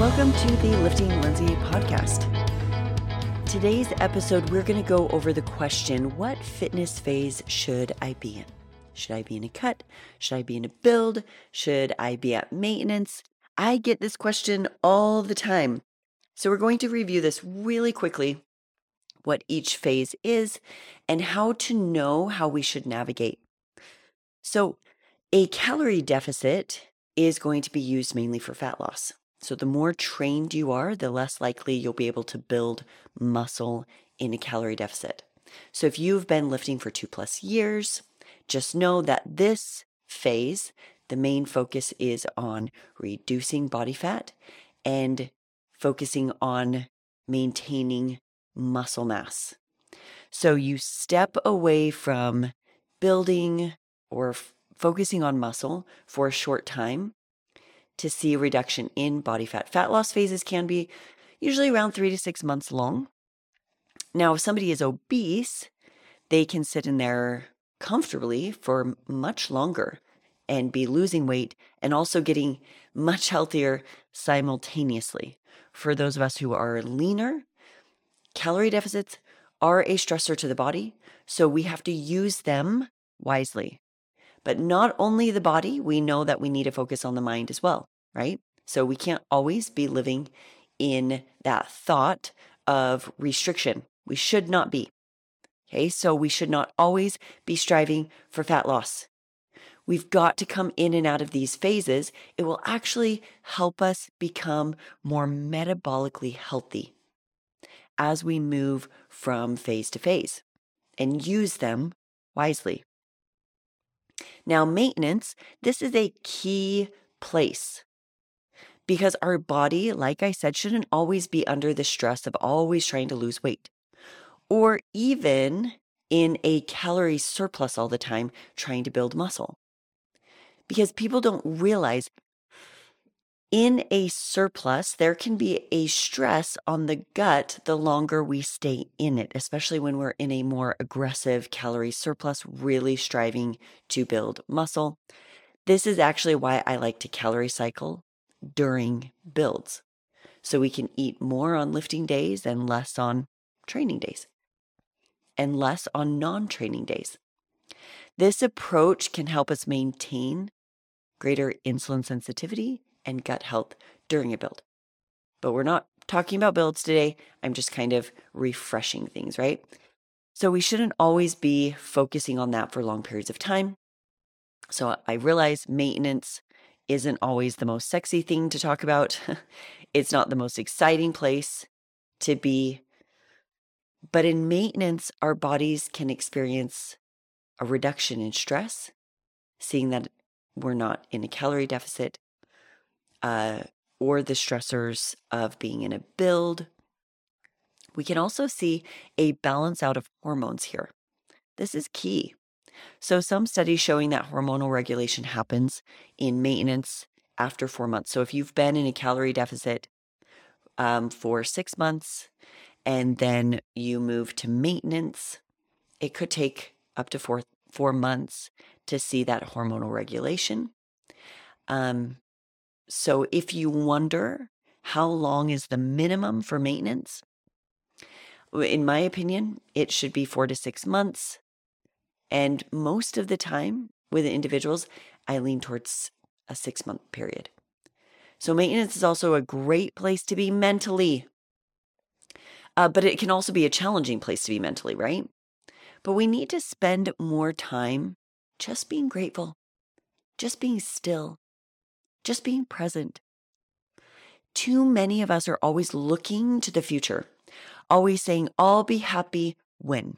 Welcome to the Lifting Lindsay podcast. Today's episode, we're going to go over the question What fitness phase should I be in? Should I be in a cut? Should I be in a build? Should I be at maintenance? I get this question all the time. So, we're going to review this really quickly what each phase is and how to know how we should navigate. So, a calorie deficit is going to be used mainly for fat loss. So, the more trained you are, the less likely you'll be able to build muscle in a calorie deficit. So, if you've been lifting for two plus years, just know that this phase, the main focus is on reducing body fat and focusing on maintaining muscle mass. So, you step away from building or f- focusing on muscle for a short time to see a reduction in body fat. Fat loss phases can be usually around three to six months long. Now, if somebody is obese, they can sit in there comfortably for much longer and be losing weight and also getting much healthier simultaneously. For those of us who are leaner, calorie deficits are a stressor to the body, so we have to use them wisely. But not only the body, we know that we need to focus on the mind as well, right? So we can't always be living in that thought of restriction. We should not be. Okay, so we should not always be striving for fat loss. We've got to come in and out of these phases. It will actually help us become more metabolically healthy as we move from phase to phase and use them wisely. Now, maintenance, this is a key place because our body, like I said, shouldn't always be under the stress of always trying to lose weight or even in a calorie surplus all the time trying to build muscle. Because people don't realize in a surplus, there can be a stress on the gut the longer we stay in it, especially when we're in a more aggressive calorie surplus, really striving to build muscle. This is actually why I like to calorie cycle during builds. So we can eat more on lifting days and less on training days, and less on non training days. This approach can help us maintain greater insulin sensitivity and gut health during a build. But we're not talking about builds today. I'm just kind of refreshing things, right? So we shouldn't always be focusing on that for long periods of time. So I realize maintenance isn't always the most sexy thing to talk about. it's not the most exciting place to be. But in maintenance, our bodies can experience a reduction in stress, seeing that we're not in a calorie deficit uh, or the stressors of being in a build. We can also see a balance out of hormones here. This is key. So, some studies showing that hormonal regulation happens in maintenance after four months. So, if you've been in a calorie deficit um, for six months and then you move to maintenance, it could take up to four four months to see that hormonal regulation. Um, so if you wonder how long is the minimum for maintenance, in my opinion, it should be four to six months. And most of the time with individuals, I lean towards a six month period. So maintenance is also a great place to be mentally. Uh, but it can also be a challenging place to be mentally, right? But we need to spend more time just being grateful, just being still, just being present. Too many of us are always looking to the future, always saying, I'll be happy when.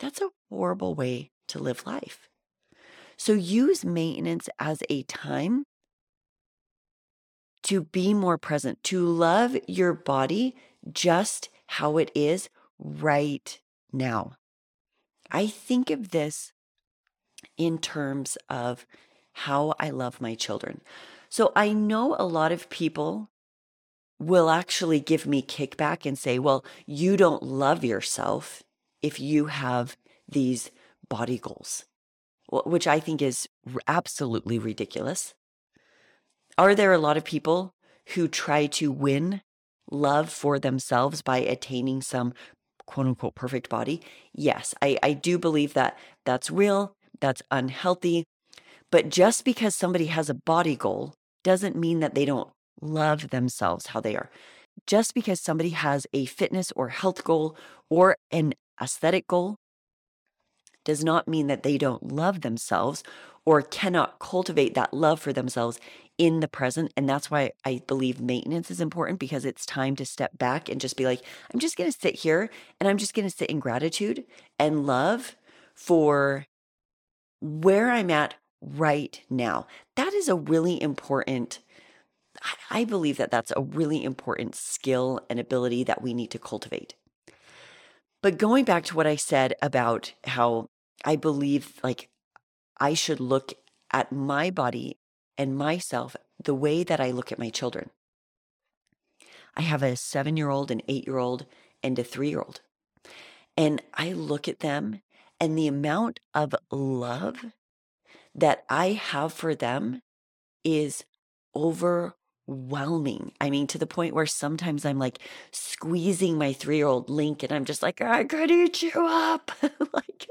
That's a horrible way to live life. So use maintenance as a time to be more present, to love your body just how it is right now. I think of this in terms of how I love my children. So I know a lot of people will actually give me kickback and say, well, you don't love yourself if you have these body goals, which I think is absolutely ridiculous. Are there a lot of people who try to win love for themselves by attaining some quote unquote perfect body. Yes, I, I do believe that that's real, that's unhealthy. But just because somebody has a body goal doesn't mean that they don't love themselves how they are. Just because somebody has a fitness or health goal or an aesthetic goal does not mean that they don't love themselves or cannot cultivate that love for themselves in the present. And that's why I believe maintenance is important because it's time to step back and just be like, I'm just going to sit here and I'm just going to sit in gratitude and love for where I'm at right now. That is a really important. I believe that that's a really important skill and ability that we need to cultivate. But going back to what I said about how I believe like I should look at my body and myself the way that I look at my children. I have a seven year old, an eight year old, and a three year old. And I look at them and the amount of love that I have for them is over overwhelming. I mean, to the point where sometimes I'm like squeezing my three year old Link and I'm just like, I could eat you up. like,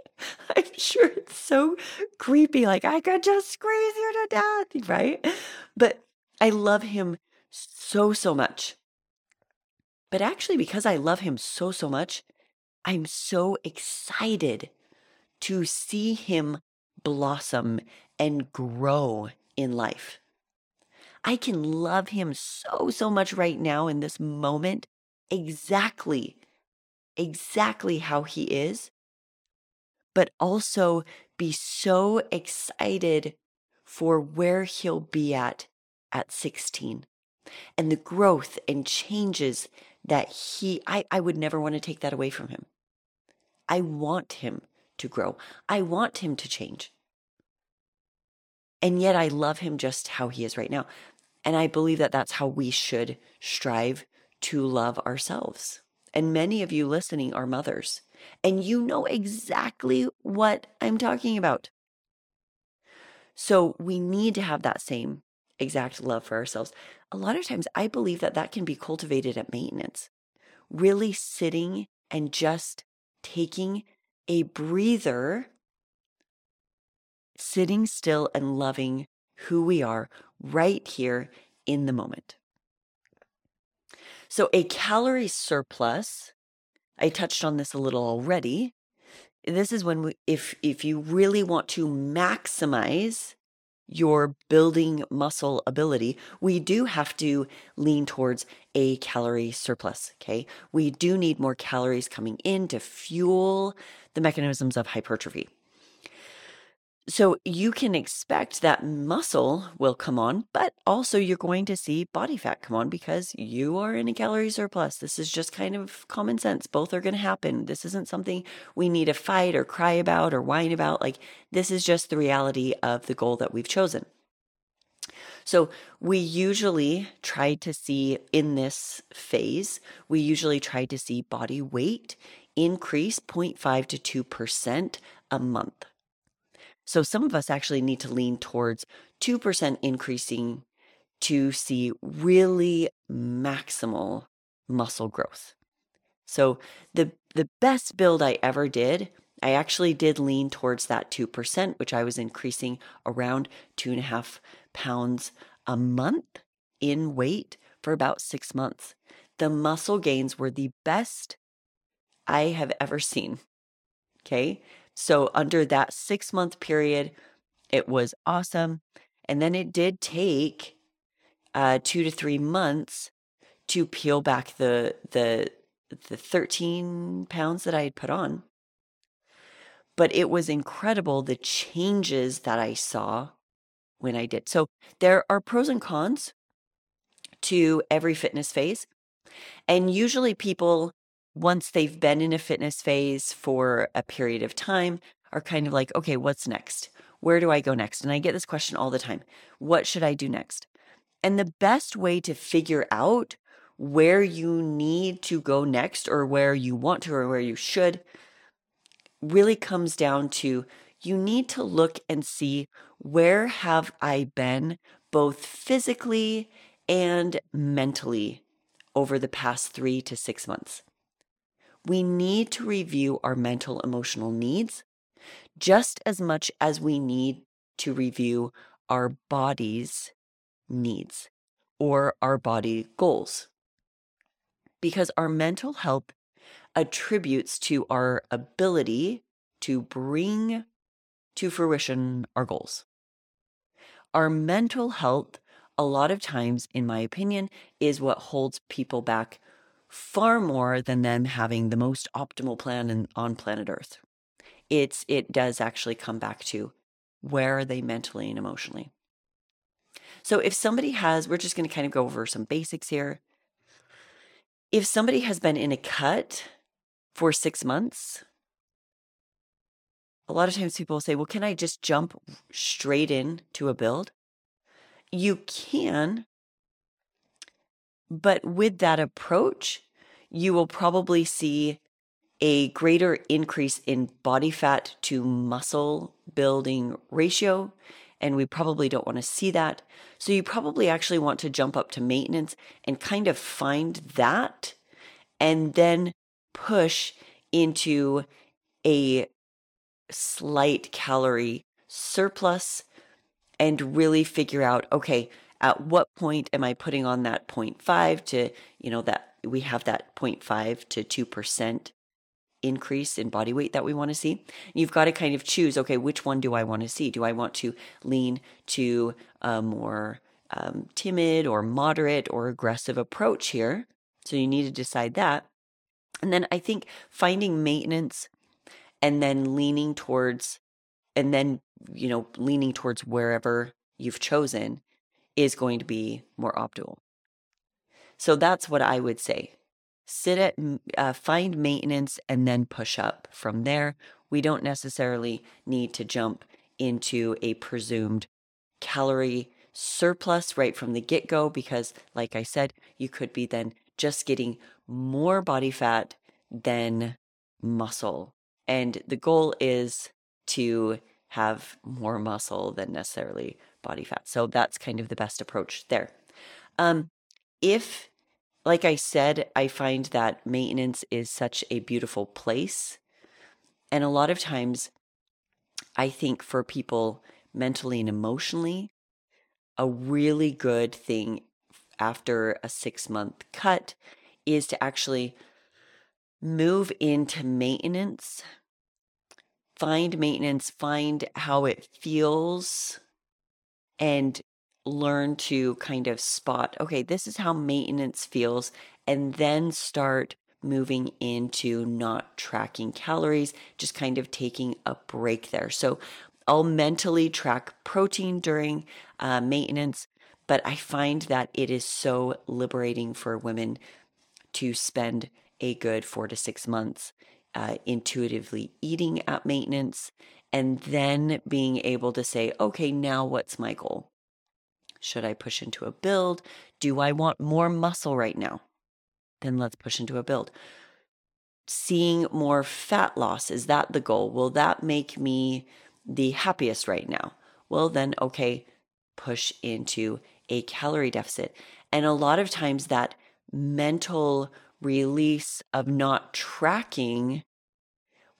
I'm sure it's so creepy. Like, I could just squeeze you to death, right? But I love him so, so much. But actually, because I love him so, so much, I'm so excited to see him blossom and grow in life. I can love him so, so much right now in this moment, exactly, exactly how he is, but also be so excited for where he'll be at at 16 and the growth and changes that he, I, I would never want to take that away from him. I want him to grow. I want him to change. And yet I love him just how he is right now. And I believe that that's how we should strive to love ourselves. And many of you listening are mothers, and you know exactly what I'm talking about. So we need to have that same exact love for ourselves. A lot of times, I believe that that can be cultivated at maintenance. Really sitting and just taking a breather sitting still and loving who we are right here in the moment. So, a calorie surplus, I touched on this a little already. This is when we, if if you really want to maximize your building muscle ability, we do have to lean towards a calorie surplus. Okay. We do need more calories coming in to fuel the mechanisms of hypertrophy. So you can expect that muscle will come on, but also you're going to see body fat come on because you are in a calorie surplus. This is just kind of common sense. Both are going to happen. This isn't something we need to fight or cry about or whine about. Like, this is just the reality of the goal that we've chosen. So, we usually try to see in this phase, we usually try to see body weight increase 0.5 to 2% a month. So some of us actually need to lean towards 2% increasing to see really maximal muscle growth. So the the best build I ever did, I actually did lean towards that 2%, which I was increasing around two and a half pounds a month in weight for about six months. The muscle gains were the best I have ever seen. Okay. So, under that six month period, it was awesome. And then it did take uh, two to three months to peel back the the the 13 pounds that I had put on. But it was incredible the changes that I saw when I did. So there are pros and cons to every fitness phase. And usually people once they've been in a fitness phase for a period of time, are kind of like, okay, what's next? Where do I go next? And I get this question all the time What should I do next? And the best way to figure out where you need to go next, or where you want to, or where you should, really comes down to you need to look and see where have I been both physically and mentally over the past three to six months. We need to review our mental emotional needs just as much as we need to review our body's needs or our body goals. Because our mental health attributes to our ability to bring to fruition our goals. Our mental health, a lot of times, in my opinion, is what holds people back far more than them having the most optimal plan in, on planet Earth. It's it does actually come back to where are they mentally and emotionally. So if somebody has, we're just going to kind of go over some basics here. If somebody has been in a cut for six months, a lot of times people will say, well, can I just jump straight in to a build? You can, but with that approach, you will probably see a greater increase in body fat to muscle building ratio. And we probably don't want to see that. So you probably actually want to jump up to maintenance and kind of find that and then push into a slight calorie surplus and really figure out okay at what point am i putting on that 0.5 to you know that we have that 0.5 to 2% increase in body weight that we want to see? You've got to kind of choose okay which one do i want to see? Do i want to lean to a more um, timid or moderate or aggressive approach here? So you need to decide that. And then i think finding maintenance and then leaning towards and then you know leaning towards wherever you've chosen is going to be more optimal. So that's what i would say. Sit at uh, find maintenance and then push up from there. We don't necessarily need to jump into a presumed calorie surplus right from the get-go because like i said you could be then just getting more body fat than muscle. And the goal is to have more muscle than necessarily body fat. So that's kind of the best approach there. Um, if, like I said, I find that maintenance is such a beautiful place. And a lot of times, I think for people mentally and emotionally, a really good thing after a six month cut is to actually move into maintenance find maintenance, find how it feels, and learn to kind of spot, okay, this is how maintenance feels, and then start moving into not tracking calories, just kind of taking a break there. So I'll mentally track protein during uh, maintenance, but I find that it is so liberating for women to spend a good four to six months uh, intuitively eating at maintenance, and then being able to say, okay, now what's my goal? Should I push into a build? Do I want more muscle right now? Then let's push into a build. Seeing more fat loss, is that the goal? Will that make me the happiest right now? Well, then, okay, push into a calorie deficit. And a lot of times that mental release of not tracking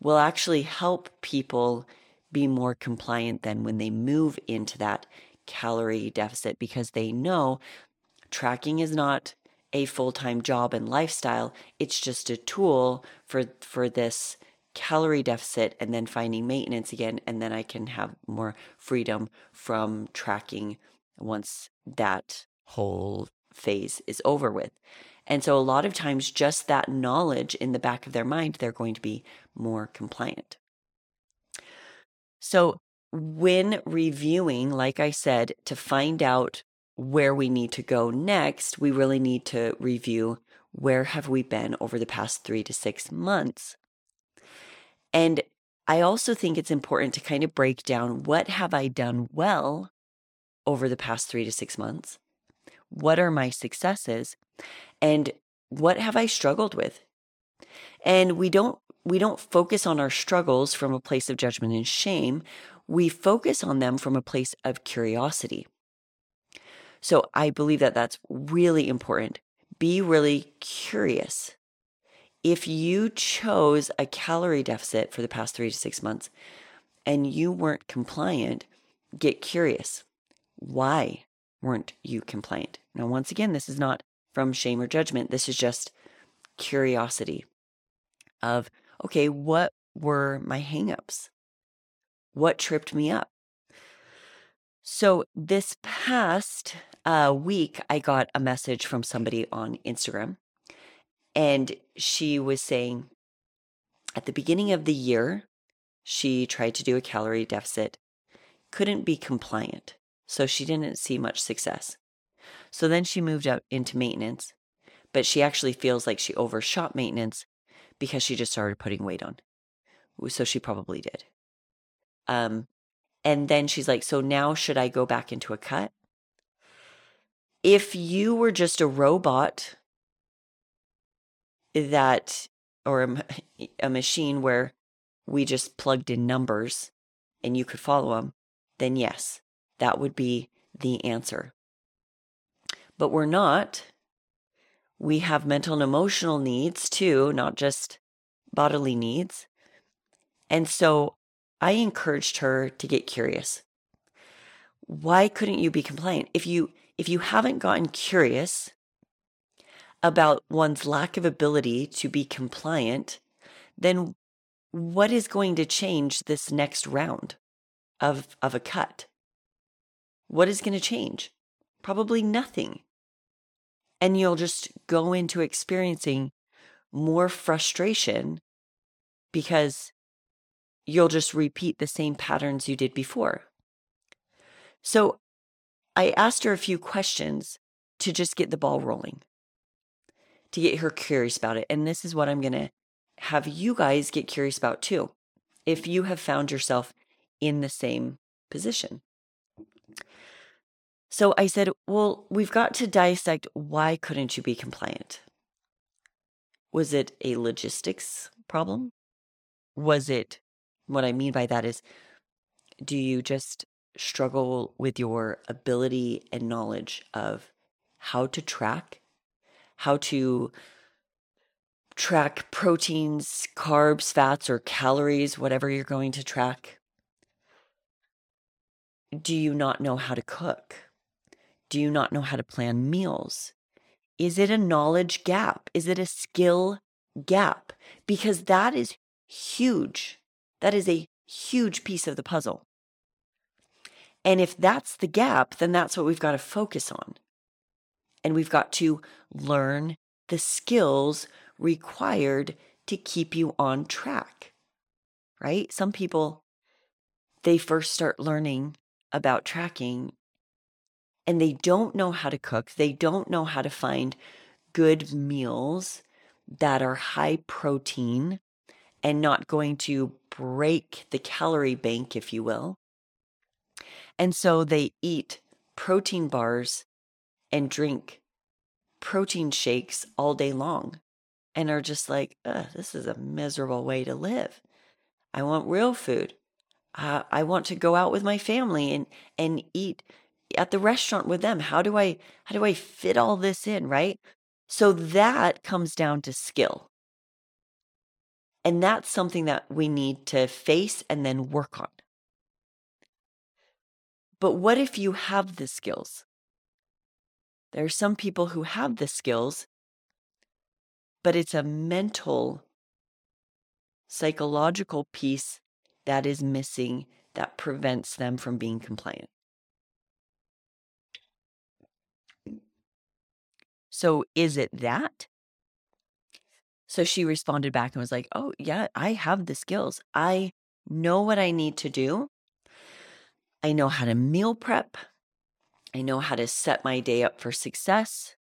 will actually help people be more compliant than when they move into that calorie deficit because they know tracking is not a full-time job and lifestyle it's just a tool for for this calorie deficit and then finding maintenance again and then I can have more freedom from tracking once that whole phase is over with. And so, a lot of times, just that knowledge in the back of their mind, they're going to be more compliant. So, when reviewing, like I said, to find out where we need to go next, we really need to review where have we been over the past three to six months. And I also think it's important to kind of break down what have I done well over the past three to six months? What are my successes? and what have I struggled with? And we don't we don't focus on our struggles from a place of judgment and shame. We focus on them from a place of curiosity. So I believe that that's really important. Be really curious. If you chose a calorie deficit for the past three to six months and you weren't compliant, get curious. Why weren't you compliant? Now, once again, this is not from shame or judgment. This is just curiosity of, okay, what were my hangups? What tripped me up? So, this past uh, week, I got a message from somebody on Instagram, and she was saying at the beginning of the year, she tried to do a calorie deficit, couldn't be compliant. So, she didn't see much success. So, then she moved out into maintenance, but she actually feels like she overshot maintenance because she just started putting weight on. So, she probably did. Um, and then she's like, So now should I go back into a cut? If you were just a robot that, or a, a machine where we just plugged in numbers and you could follow them, then yes, that would be the answer. But we're not. We have mental and emotional needs too, not just bodily needs. And so I encouraged her to get curious. Why couldn't you be compliant? If you if you haven't gotten curious about one's lack of ability to be compliant, then what is going to change this next round of of a cut? What is going to change? Probably nothing. And you'll just go into experiencing more frustration because you'll just repeat the same patterns you did before. So I asked her a few questions to just get the ball rolling, to get her curious about it. And this is what I'm going to have you guys get curious about too, if you have found yourself in the same position. So I said, Well, we've got to dissect why couldn't you be compliant? Was it a logistics problem? Was it what I mean by that is, do you just struggle with your ability and knowledge of how to track, how to track proteins, carbs, fats, or calories, whatever you're going to track? Do you not know how to cook? Do you not know how to plan meals? Is it a knowledge gap? Is it a skill gap? Because that is huge. That is a huge piece of the puzzle. And if that's the gap, then that's what we've got to focus on. And we've got to learn the skills required to keep you on track, right? Some people, they first start learning about tracking and they don't know how to cook. They don't know how to find good meals that are high protein and not going to break the calorie bank, if you will. And so they eat protein bars and drink protein shakes all day long and are just like, this is a miserable way to live. I want real food. Uh, I want to go out with my family and, and eat at the restaurant with them. How do I how do I fit all this in, right? So that comes down to skill. And that's something that we need to face and then work on. But what if you have the skills? There are some people who have the skills, but it's a mental, psychological piece that is missing that prevents them from being compliant. So, is it that? So she responded back and was like, Oh, yeah, I have the skills. I know what I need to do. I know how to meal prep. I know how to set my day up for success.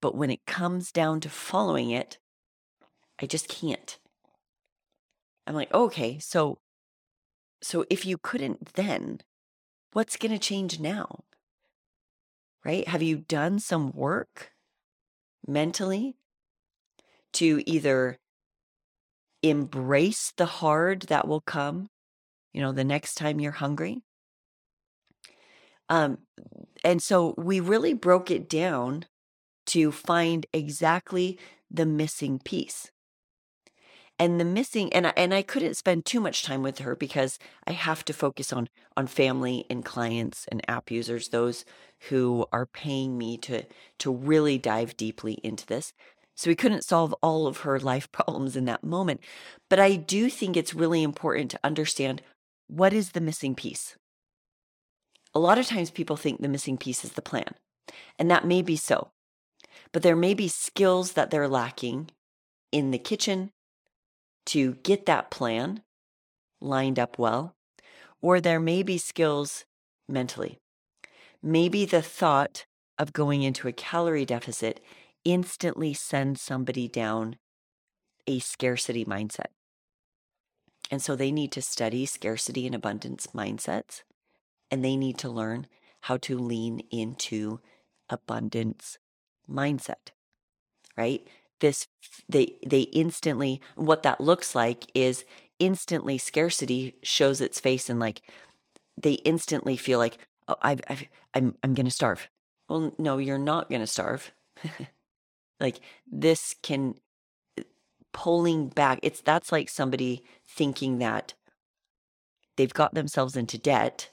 But when it comes down to following it, I just can't. I'm like, okay, so so if you couldn't then, what's going to change now? Right? Have you done some work mentally to either embrace the hard that will come, you know, the next time you're hungry, Um, and so we really broke it down to find exactly the missing piece. And the missing and I, and I couldn't spend too much time with her because I have to focus on on family and clients and app users those who are paying me to to really dive deeply into this. So we couldn't solve all of her life problems in that moment, but I do think it's really important to understand what is the missing piece. A lot of times people think the missing piece is the plan, and that may be so. But there may be skills that they're lacking in the kitchen to get that plan lined up well, or there may be skills mentally. Maybe the thought of going into a calorie deficit instantly sends somebody down a scarcity mindset. And so they need to study scarcity and abundance mindsets and they need to learn how to lean into abundance mindset right this they they instantly what that looks like is instantly scarcity shows its face and like they instantly feel like oh, I've, I've i'm i'm gonna starve well no you're not gonna starve like this can uh, pulling back it's that's like somebody thinking that they've got themselves into debt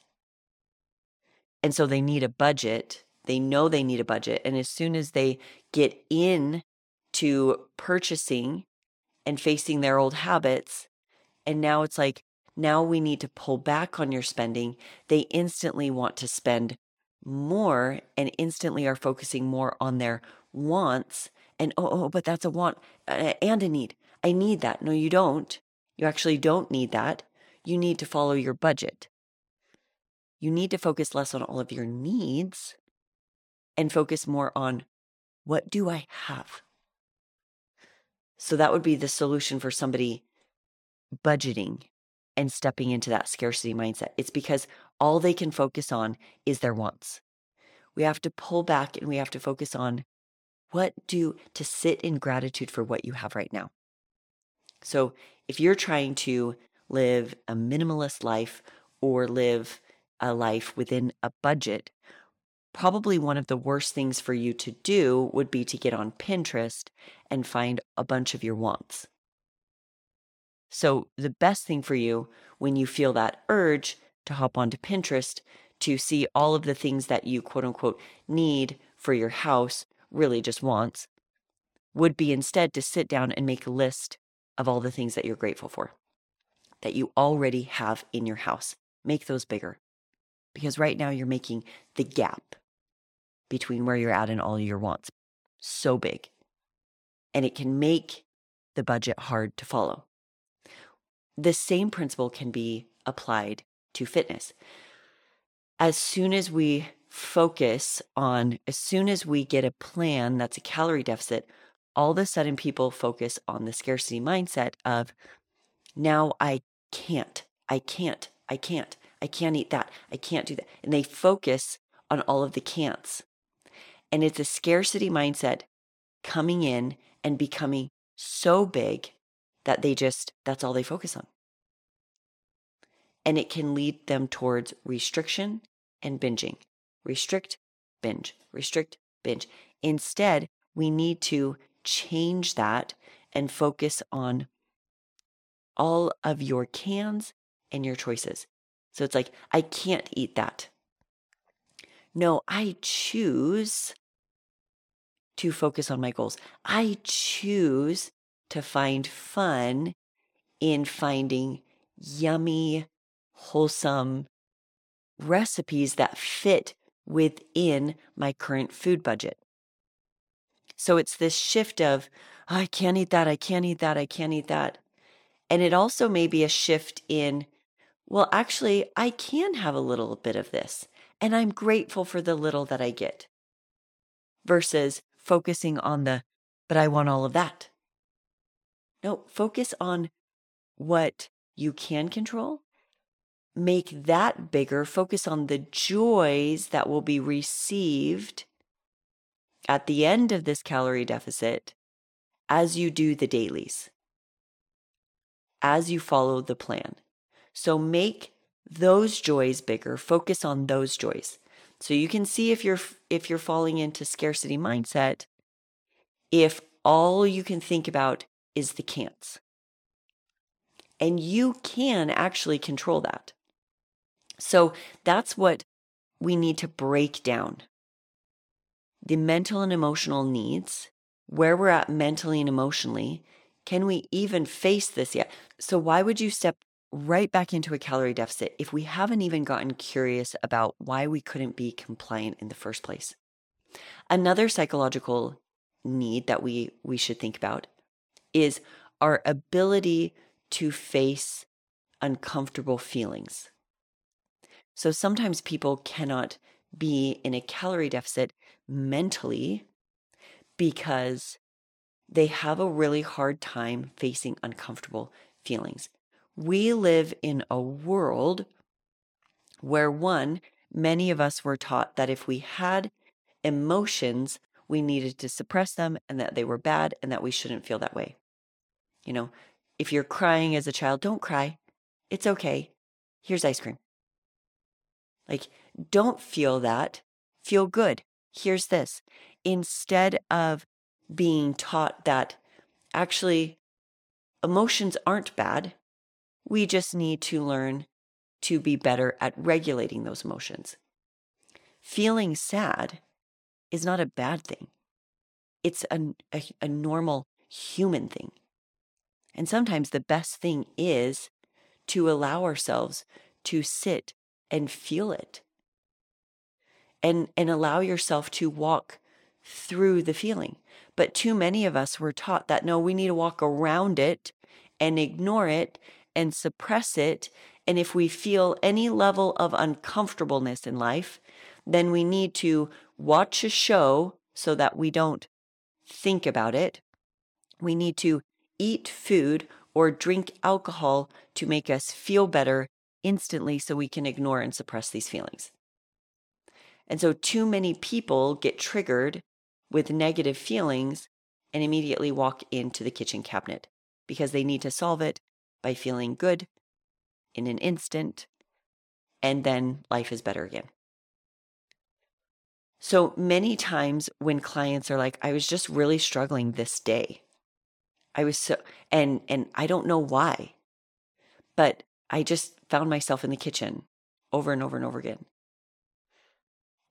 and so they need a budget. They know they need a budget. And as soon as they get in to purchasing and facing their old habits, and now it's like, now we need to pull back on your spending, they instantly want to spend more and instantly are focusing more on their wants. And oh, oh, but that's a want and a need. I need that. No, you don't. You actually don't need that. You need to follow your budget you need to focus less on all of your needs and focus more on what do I have? So that would be the solution for somebody budgeting and stepping into that scarcity mindset. It's because all they can focus on is their wants. We have to pull back and we have to focus on what do to sit in gratitude for what you have right now. So if you're trying to live a minimalist life or live a life within a budget, probably one of the worst things for you to do would be to get on Pinterest and find a bunch of your wants. So, the best thing for you when you feel that urge to hop onto Pinterest to see all of the things that you quote unquote need for your house, really just wants, would be instead to sit down and make a list of all the things that you're grateful for that you already have in your house. Make those bigger because right now you're making the gap between where you're at and all your wants so big. And it can make the budget hard to follow. The same principle can be applied to fitness. As soon as we focus on, as soon as we get a plan that's a calorie deficit, all of a sudden people focus on the scarcity mindset of now I can't, I can't, I can't. I can't eat that. I can't do that. And they focus on all of the can'ts. And it's a scarcity mindset coming in and becoming so big that they just, that's all they focus on. And it can lead them towards restriction and binging. Restrict, binge, restrict, binge. Instead, we need to change that and focus on all of your cans and your choices. So it's like, I can't eat that. No, I choose to focus on my goals. I choose to find fun in finding yummy, wholesome recipes that fit within my current food budget. So it's this shift of, oh, I can't eat that, I can't eat that, I can't eat that. And it also may be a shift in well, actually, I can have a little bit of this, and I'm grateful for the little that I get, versus focusing on the, but I want all of that. No, focus on what you can control. Make that bigger. Focus on the joys that will be received at the end of this calorie deficit as you do the dailies, as you follow the plan. So make those joys bigger. Focus on those joys. So you can see if you're if you're falling into scarcity mindset if all you can think about is the can'ts. And you can actually control that. So that's what we need to break down the mental and emotional needs, where we're at mentally and emotionally. Can we even face this yet? So, why would you step right back into a calorie deficit if we haven't even gotten curious about why we couldn't be compliant in the first place? Another psychological need that we we should think about is our ability to face uncomfortable feelings. So sometimes people cannot be in a calorie deficit mentally because they have a really hard time facing uncomfortable feelings. We live in a world where, one, many of us were taught that if we had emotions, we needed to suppress them and that they were bad and that we shouldn't feel that way. You know, if you're crying as a child, don't cry. It's okay. Here's ice cream. Like, don't feel that. Feel good. Here's this. Instead of being taught that actually emotions aren't bad, we just need to learn to be better at regulating those emotions. Feeling sad is not a bad thing. It's a, a, a normal human thing. And sometimes the best thing is to allow ourselves to sit and feel it and and allow yourself to walk through the feeling but too many of us were taught that no we need to walk around it and ignore it and suppress it and if we feel any level of uncomfortableness in life then we need to watch a show so that we don't think about it. We need to eat food or drink alcohol to make us feel better instantly so we can ignore and suppress these feelings. And so, too many people get triggered with negative feelings and immediately walk into the kitchen cabinet because they need to solve it by feeling good in an instant, and then life is better again. So many times when clients are like, I was just really struggling this day. I was so, and, and I don't know why, but I just found myself in the kitchen over and over and over again.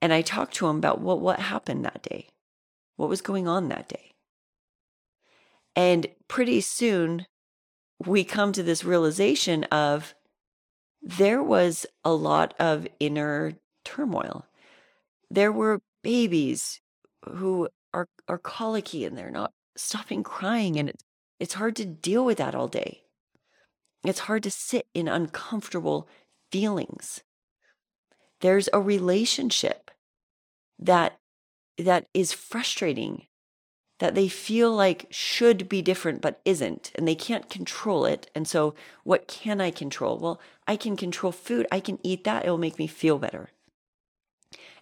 And I talked to him about what, what happened that day, what was going on that day. And pretty soon we come to this realization of there was a lot of inner turmoil there were babies who are are colicky and they're not stopping crying and it's it's hard to deal with that all day. It's hard to sit in uncomfortable feelings. There's a relationship that that is frustrating that they feel like should be different but isn't and they can't control it and so what can i control well i can control food i can eat that it will make me feel better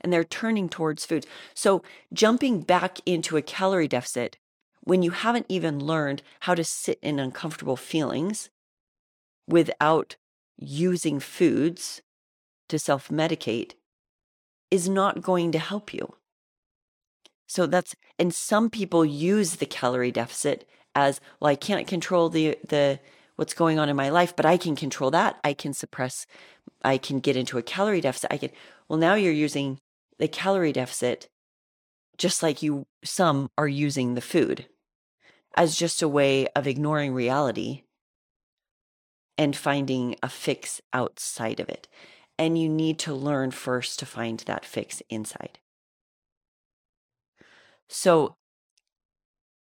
and they're turning towards food. So, jumping back into a calorie deficit when you haven't even learned how to sit in uncomfortable feelings without using foods to self medicate is not going to help you. So that's and some people use the calorie deficit as well I can't control the the what's going on in my life, but I can control that. I can suppress I can get into a calorie deficit. I can well now you're using the calorie deficit, just like you, some are using the food as just a way of ignoring reality and finding a fix outside of it. And you need to learn first to find that fix inside. So,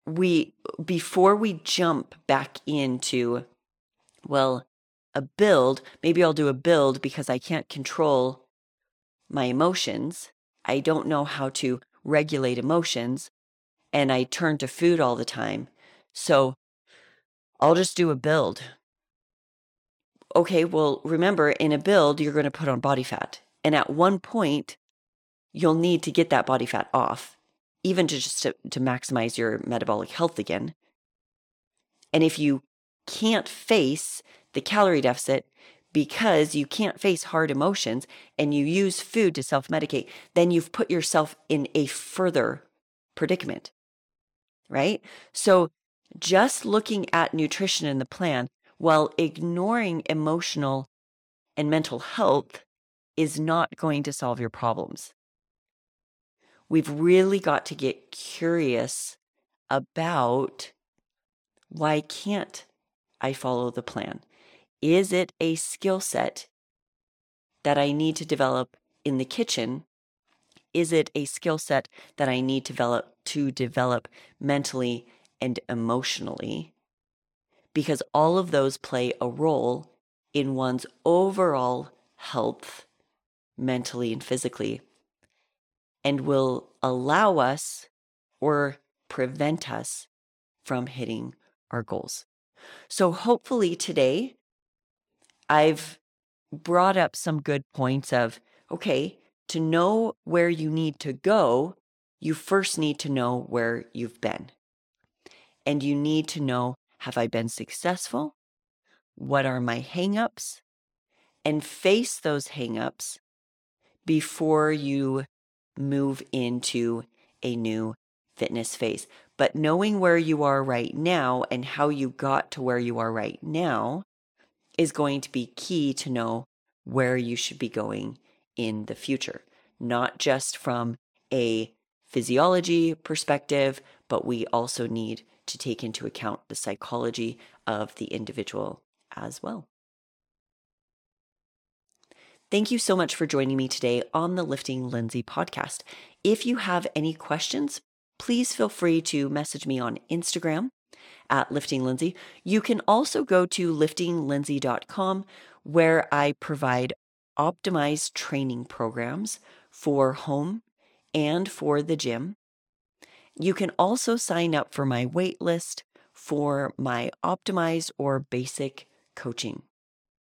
we, before we jump back into, well, a build, maybe I'll do a build because I can't control my emotions. I don't know how to regulate emotions and I turn to food all the time. So I'll just do a build. Okay, well, remember in a build, you're going to put on body fat. And at one point, you'll need to get that body fat off, even to just to, to maximize your metabolic health again. And if you can't face the calorie deficit because you can't face hard emotions and you use food to self medicate, then you've put yourself in a further predicament, right? So just looking at nutrition in the plan while ignoring emotional and mental health is not going to solve your problems. We've really got to get curious about why can't I follow the plan? Is it a skill set that I need to develop in the kitchen? Is it a skill set that I need to develop to develop mentally and emotionally? Because all of those play a role in one's overall health, mentally and physically, and will allow us or prevent us from hitting our goals. So, hopefully, today I've brought up some good points of okay, to know where you need to go, you first need to know where you've been. And you need to know have I been successful? What are my hangups? And face those hangups before you move into a new fitness phase. But knowing where you are right now and how you got to where you are right now is going to be key to know where you should be going in the future, not just from a physiology perspective, but we also need to take into account the psychology of the individual as well. Thank you so much for joining me today on the Lifting Lindsay podcast. If you have any questions, please feel free to message me on Instagram at Lifting Lindsay. You can also go to liftinglindsay.com where I provide optimized training programs for home and for the gym. You can also sign up for my wait list for my optimized or basic coaching.